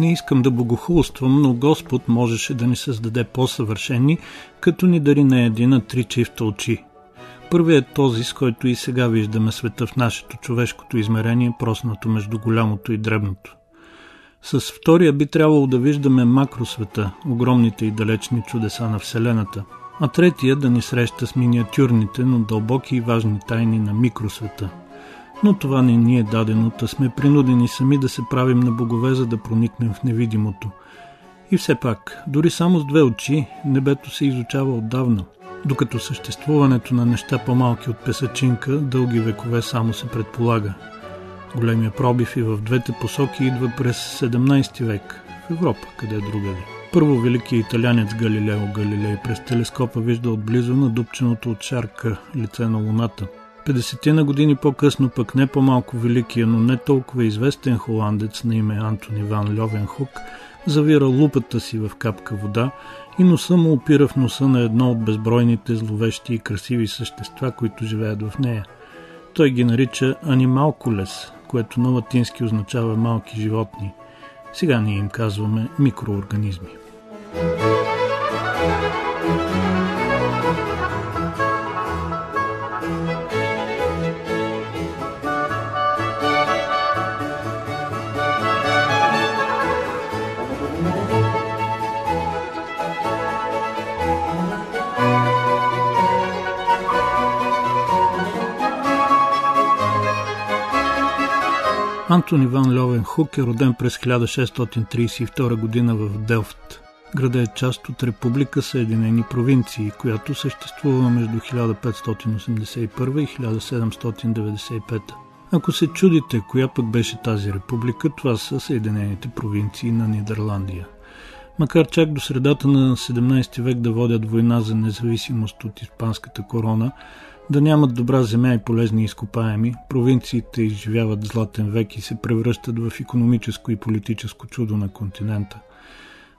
Не искам да богохулствам, но Господ можеше да ни създаде по-съвършени, като ни дари не един, а три чифта очи. Първият е този, с който и сега виждаме света в нашето човешкото измерение, проснато между голямото и дребното. С втория би трябвало да виждаме макросвета, огромните и далечни чудеса на Вселената, а третия да ни среща с миниатюрните, но дълбоки и важни тайни на микросвета – но това не ни е дадено, та сме принудени сами да се правим на богове, за да проникнем в невидимото. И все пак, дори само с две очи, небето се изучава отдавна, докато съществуването на неща по-малки от песачинка дълги векове само се предполага. Големия пробив и в двете посоки идва през 17 век, в Европа, къде е другаде. Първо великият италянец Галилео Галилей през телескопа вижда отблизо надупченото от шарка лице на Луната – 50 на години по-късно пък не по-малко великия, но не толкова известен холандец на име Антони Ван Льовенхук завира лупата си в капка вода и носа му опира в носа на едно от безбройните зловещи и красиви същества, които живеят в нея. Той ги нарича анималкулес, което на латински означава малки животни. Сега ние им казваме микроорганизми. Антон Иван Льовен Хук е роден през 1632 година в Делфт. Града е част от Република Съединени провинции, която съществува между 1581 и 1795. Ако се чудите коя пък беше тази република, това са Съединените провинции на Нидерландия. Макар чак до средата на 17 век да водят война за независимост от испанската корона, да нямат добра земя и полезни изкопаеми, провинциите изживяват златен век и се превръщат в економическо и политическо чудо на континента.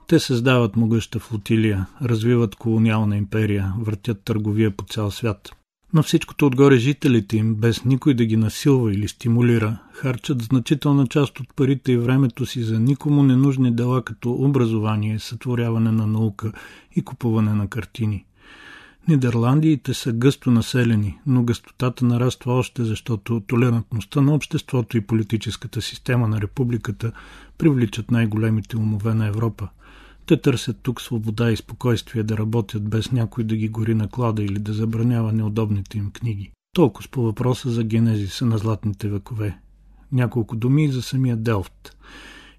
Те създават могъща флотилия, развиват колониална империя, въртят търговия по цял свят. На всичкото отгоре жителите им, без никой да ги насилва или стимулира, харчат значителна част от парите и времето си за никому ненужни дела като образование, сътворяване на наука и купуване на картини – Нидерландиите са гъсто населени, но гъстотата нараства още, защото толерантността на обществото и политическата система на републиката привличат най-големите умове на Европа. Те търсят тук свобода и спокойствие да работят без някой да ги гори наклада или да забранява неудобните им книги. Толкова по въпроса за генезиса на златните векове. Няколко думи за самия Делфт.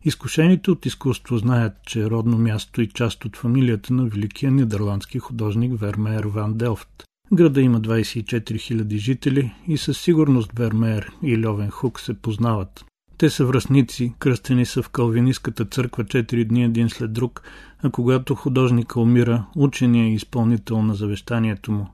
Изкушените от изкуство знаят, че е родно място и част от фамилията на великия нидерландски художник Вермеер Ван Делфт. Града има 24 000 жители и със сигурност Вермеер и Льовен Хук се познават. Те са връзници, кръстени са в калвинистката църква 4 дни един след друг, а когато художника умира, учения и изпълнител на завещанието му.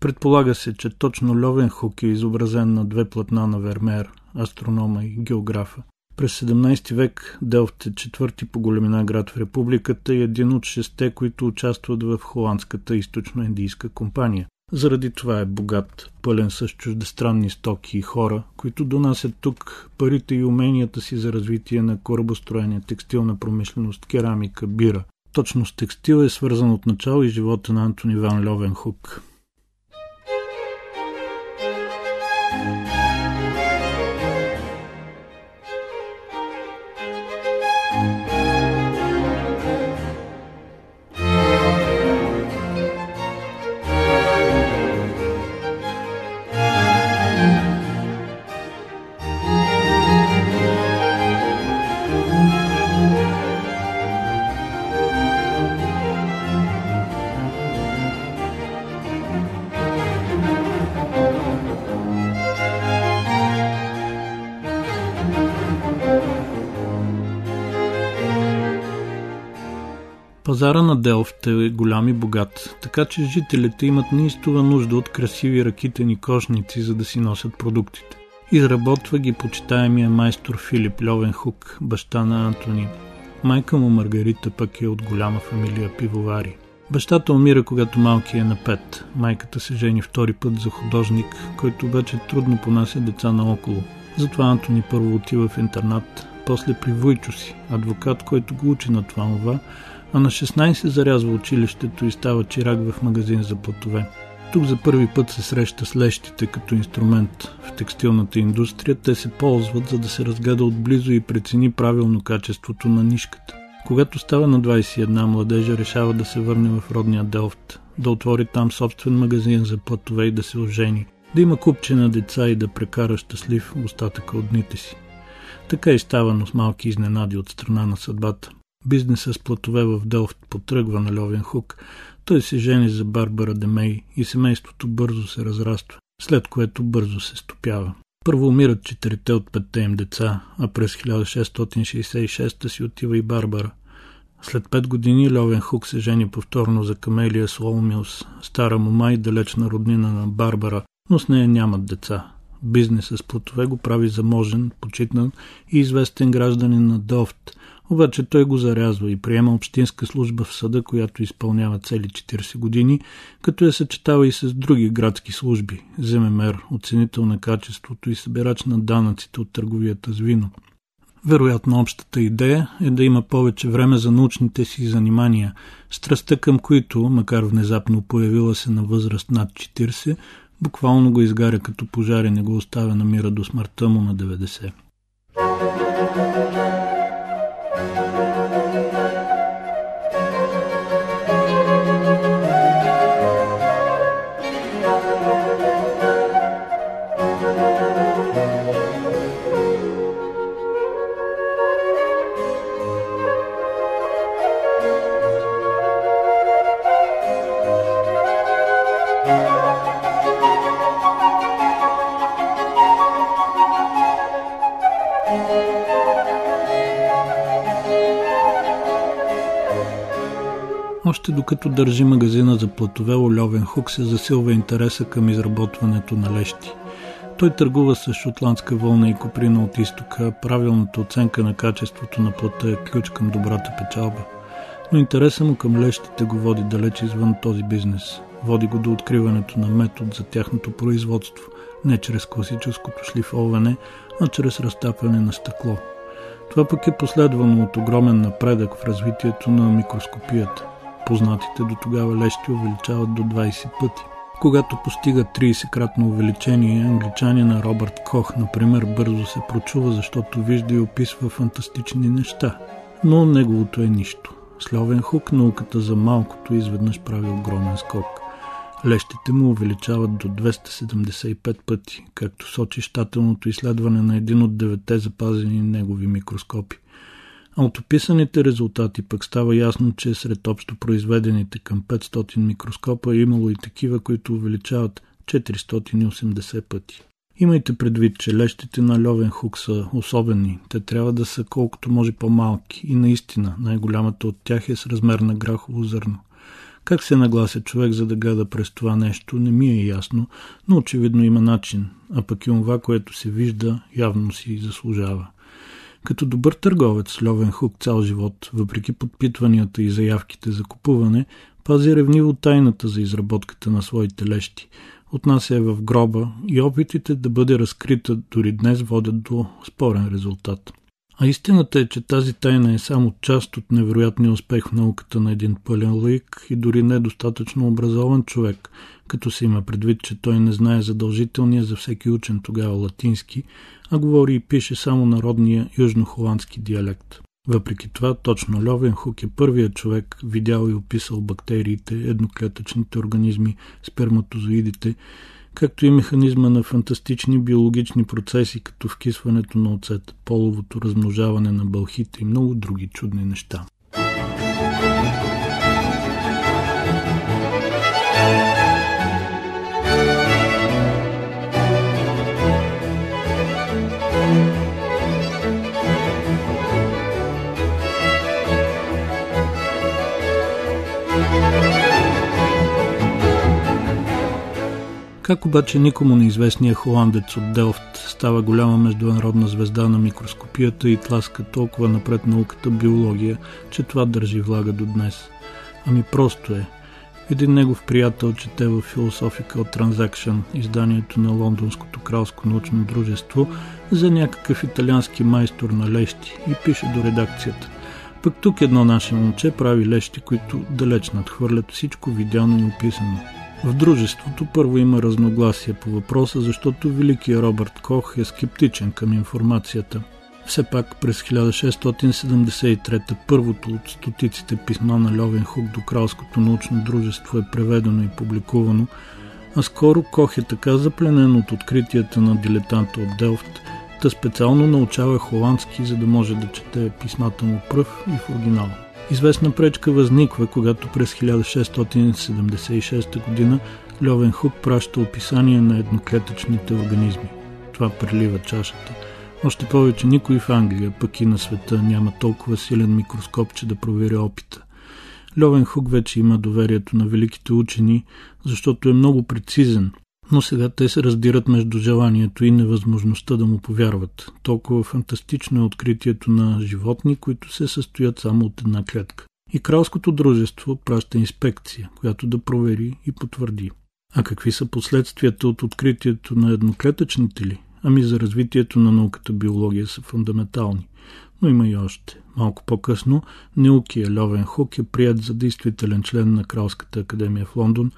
Предполага се, че точно Льовен Хук е изобразен на две платна на Вермеер, астронома и географа. През 17 век Делфт е четвърти по големина град в републиката и един от шесте, които участват в холандската източно-индийска компания. Заради това е богат, пълен с чуждестранни стоки и хора, които донасят тук парите и уменията си за развитие на корабостроение, текстилна промишленост, керамика, бира. Точно с текстил е свързан от начало и живота на Антони Ван Льовенхук. Пазара на Делфт е голям и богат, така че жителите имат неистова нужда от красиви ракитени кошници, за да си носят продуктите. Изработва ги почитаемия майстор Филип Льовенхук, баща на Антони. Майка му Маргарита пък е от голяма фамилия пивовари. Бащата умира, когато малкият е на пет. Майката се жени втори път за художник, който обаче трудно понася деца наоколо. Затова Антони първо отива в интернат, после при Войчо си, адвокат, който го учи на това това, а на 16 зарязва училището и става чирак в магазин за платове. Тук за първи път се среща с лещите като инструмент в текстилната индустрия. Те се ползват, за да се разгледа отблизо и прецени правилно качеството на нишката. Когато става на 21, младежа решава да се върне в родния Делфт, да отвори там собствен магазин за платове и да се ожени, да има купче на деца и да прекара щастлив остатъка от дните си. Така и става, но с малки изненади от страна на съдбата. Бизнеса с платове в Делфт потръгва на Льовен Хук. Той се жени за Барбара Демей и семейството бързо се разраства, след което бързо се стопява. Първо умират четирите от петте им деца, а през 1666 си отива и Барбара. След пет години Льовен Хук се жени повторно за Камелия Слоумилс, стара мома и далечна роднина на Барбара, но с нея нямат деца. Бизнесът с плотове го прави заможен, почитнан и известен гражданин на Дофт, обаче той го зарязва и приема общинска служба в съда, която изпълнява цели 40 години, като я съчетава и с други градски служби – земемер, оценител на качеството и събирач на данъците от търговията с вино. Вероятно общата идея е да има повече време за научните си занимания, страстта към които, макар внезапно появила се на възраст над 40, буквално го изгаря като пожар и не го оставя на мира до смъртта му на 90. Още докато държи магазина за платове, Льовен Хук се засилва интереса към изработването на лещи. Той търгува с шотландска вълна и коприна от изтока. Правилната оценка на качеството на плата е ключ към добрата печалба. Но интереса му към лещите го води далеч извън този бизнес. Води го до откриването на метод за тяхното производство, не чрез класическото шлифоване, а чрез разтапяне на стъкло. Това пък е последвано от огромен напредък в развитието на микроскопията. Познатите до тогава лещи увеличават до 20 пъти. Когато постига 30-кратно увеличение, англичанина Робърт Кох, например, бързо се прочува, защото вижда и описва фантастични неща. Но неговото е нищо. Словен Хук науката за малкото изведнъж прави огромен скок. Лещите му увеличават до 275 пъти, както сочи щателното изследване на един от девете запазени негови микроскопи. А от описаните резултати пък става ясно, че сред общо произведените към 500 микроскопа е имало и такива, които увеличават 480 пъти. Имайте предвид, че лещите на Льовен Хук са особени. Те трябва да са колкото може по-малки и наистина най-голямата от тях е с размер на грахово зърно. Как се наглася човек за да гледа през това нещо, не ми е ясно, но очевидно има начин, а пък и това, което се вижда, явно си заслужава. Като добър търговец, Льовен Хук цял живот, въпреки подпитванията и заявките за купуване, пази ревниво тайната за изработката на своите лещи. Отнася е в гроба и опитите да бъде разкрита дори днес водят до спорен резултат. А истината е, че тази тайна е само част от невероятния успех в науката на един пълен лаик и дори недостатъчно образован човек, като се има предвид, че той не знае задължителния за всеки учен тогава латински, а говори и пише само народния южнохоландски диалект. Въпреки това, точно Льовен Хук е първият човек, видял и описал бактериите, едноклетъчните организми, сперматозоидите, както и механизма на фантастични биологични процеси, като вкисването на оцет, половото размножаване на бълхите и много други чудни неща. Как обаче никому неизвестният холандец от Делфт става голяма международна звезда на микроскопията и тласка толкова напред науката биология, че това държи влага до днес? Ами просто е. Един негов приятел чете в Philosophical Transaction, изданието на Лондонското кралско научно дружество, за някакъв италиански майстор на лещи и пише до редакцията. Пък тук едно наше момче прави лещи, които далеч надхвърлят всичко видяно и описано. В дружеството първо има разногласие по въпроса, защото великият Робърт Кох е скептичен към информацията. Все пак през 1673 първото от стотиците писма на Льовен Хук до Кралското научно дружество е преведено и публикувано, а скоро Кох е така запленен от откритията на дилетанта от Делфт, та специално научава холандски, за да може да чете писмата му пръв и в оригинал. Известна пречка възниква, когато през 1676 г. Льовен Хук праща описание на едноклетъчните организми. Това прелива чашата. Още повече никой в Англия, пък и на света, няма толкова силен микроскоп, че да провери опита. Льовен Хук вече има доверието на великите учени, защото е много прецизен – но сега те се раздират между желанието и невъзможността да му повярват. Толкова фантастично е откритието на животни, които се състоят само от една клетка. И кралското дружество праща инспекция, която да провери и потвърди. А какви са последствията от откритието на едноклетъчните ли? Ами за развитието на науката биология са фундаментални. Но има и още. Малко по-късно Неукия Льовен Хук е прият за действителен член на Кралската академия в Лондон,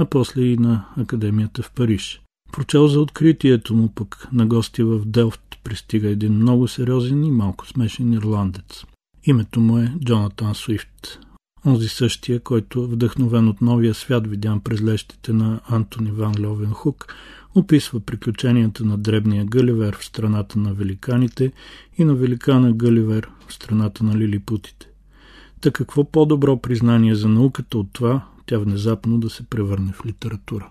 а после и на Академията в Париж. Прочел за откритието му пък на гости в Делфт пристига един много сериозен и малко смешен ирландец. Името му е Джонатан Суифт. Онзи същия, който, вдъхновен от новия свят, видян през лещите на Антони Ван Льовен Хук, описва приключенията на дребния Гъливер в страната на великаните и на великана Гъливер в страната на лилипутите. Та какво по-добро признание за науката от това тя внезапно да се превърне в литература.